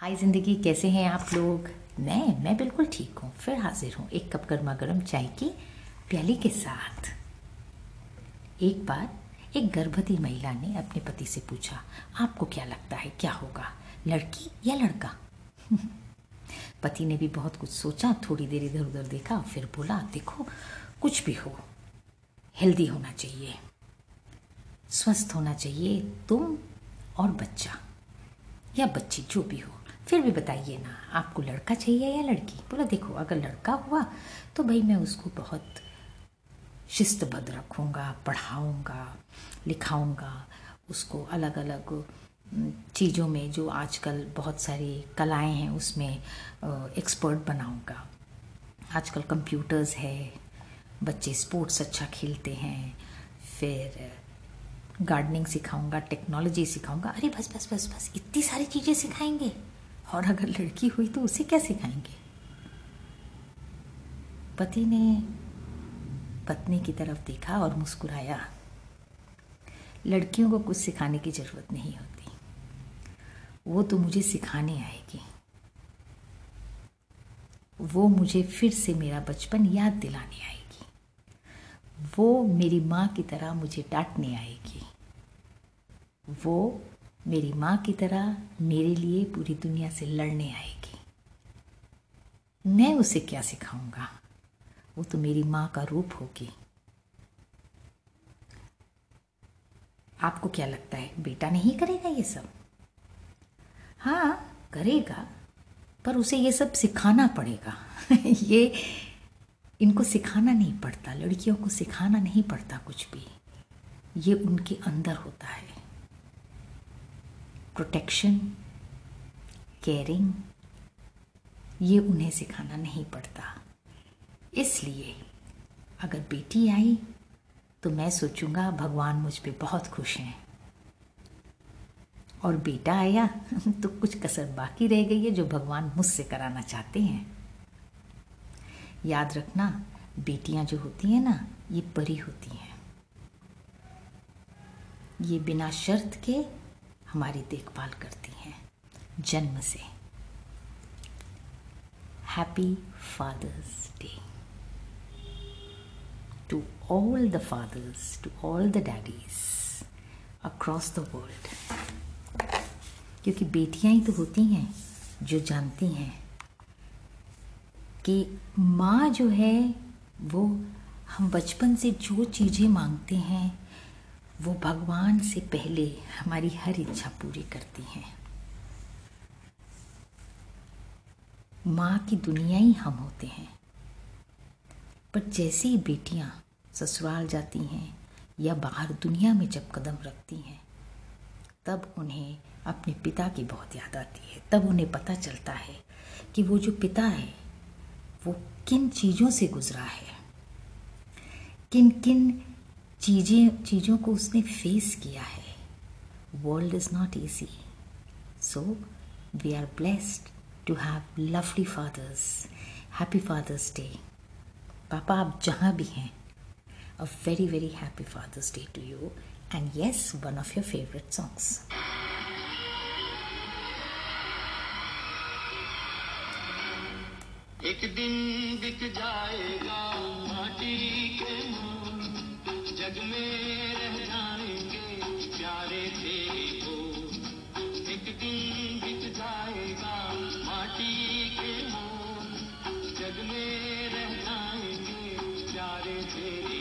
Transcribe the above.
हाय ज़िंदगी, कैसे हैं आप लोग? मैं मैं बिल्कुल ठीक हूँ। फिर हाजिर हूँ एक कप गर्मा गर्म चाय की प्याली के साथ। एक बार एक गर्भवती महिला ने अपने पति से पूछा, आपको क्या लगता है, क्या होगा, लड़की या लड़का? पति ने भी बहुत कुछ सोचा, थोड़ी देर इधर उधर देखा, फिर बोला, देखो, कुछ भी हो, हेल्दी होना चाहिए, स्वस्थ होना चाहिए, तुम और बच्चा। या बच्ची जो भी हो, फिर भी बताइए ना, आपको लड़का चाहिए या लड़की? बोला, देखो, अगर लड़का हुआ तो भाई मैं उसको बहुत शिस्तबद्ध रखूँगा, पढ़ाऊँगा, लिखाऊँगा, उसको अलग अलग चीज़ों में जो आजकल बहुत सारी कलाएँ हैं, उसमें एक्सपर्ट बनाऊँगा। आजकल कंप्यूटर्स है, बच्चे स्पोर्ट्स अच्छा खेलते हैं, फिर गार्डनिंग सिखाऊँगा टेक्नोलॉजी सिखाऊँगा, अरे बस बस बस बस, इतनी सारी चीज़ें सिखाएँगे। और अगर लड़की हुई तो उसे क्या सिखाएँगे? पति ने पत्नी की तरफ़ देखा और मुस्कुराया। लड़कियों को कुछ सिखाने की ज़रूरत नहीं होती। वो तो मुझे सिखाने आएगी। वो मुझे फिर से मेरा बचपन याद दिलाने आएगी। वो मेरी माँ की तरह मुझे डांटने आएगी। वो मेरी माँ की तरह मेरे लिए पूरी दुनिया से लड़ने आएगी। मैं उसे क्या सिखाऊँगा? वो तो मेरी माँ का रूप होगी। आपको क्या लगता है, बेटा नहीं करेगा ये सब? हाँ करेगा, पर उसे ये सब सिखाना पड़ेगा। ये इनको सिखाना नहीं पड़ता, लड़कियों को सिखाना नहीं पड़ता कुछ भी। ये उनके अंदर होता है। प्रोटेक्शन केयरिंग ये उन्हें सिखाना नहीं पड़ता। इसलिए अगर बेटी आई तो मैं सोचूँगा भगवान मुझ पे बहुत खुश हैं। और बेटा आया तो कुछ कसर बाकी रह गई है जो भगवान मुझसे कराना चाहते हैं। याद रखना, बेटियाँ जो होती हैं ना, ये परी होती हैं। ये बिना शर्त के हमारी देखभाल करती हैं जन्म से। Happy fathers day to all the fathers to all the daddies across the world क्योंकि बेटियाँ ही तो होती हैं जो जानती हैं कि माँ जो है, वो हम बचपन से जो चीज़ें मांगते हैं वो भगवान से पहले हमारी हर इच्छा पूरी करती हैं। माँ की दुनिया ही हम होते हैं। पर जैसे ही बेटियाँ ससुराल जाती हैं या बाहर दुनिया में जब कदम रखती हैं, तब उन्हें अपने पिता की बहुत याद आती है। तब उन्हें पता चलता है कि वो जो पिता है, वो किन चीज़ों से गुजरा है। किन किन चीज़ें, चीज़ों को उसने फेस किया है। World is not easy so we are blessed to have lovely fathers happy fathers day पापा आप जहाँ भी हैं a very very happy fathers day to you and yes one of your favourite songs एक दिन बिक जाएगा में रह जाएँगे, प्यारे तेरे को। एक दिन जाएगा, माटी के मोल जग में रह जाएँगे, प्यारे तेरे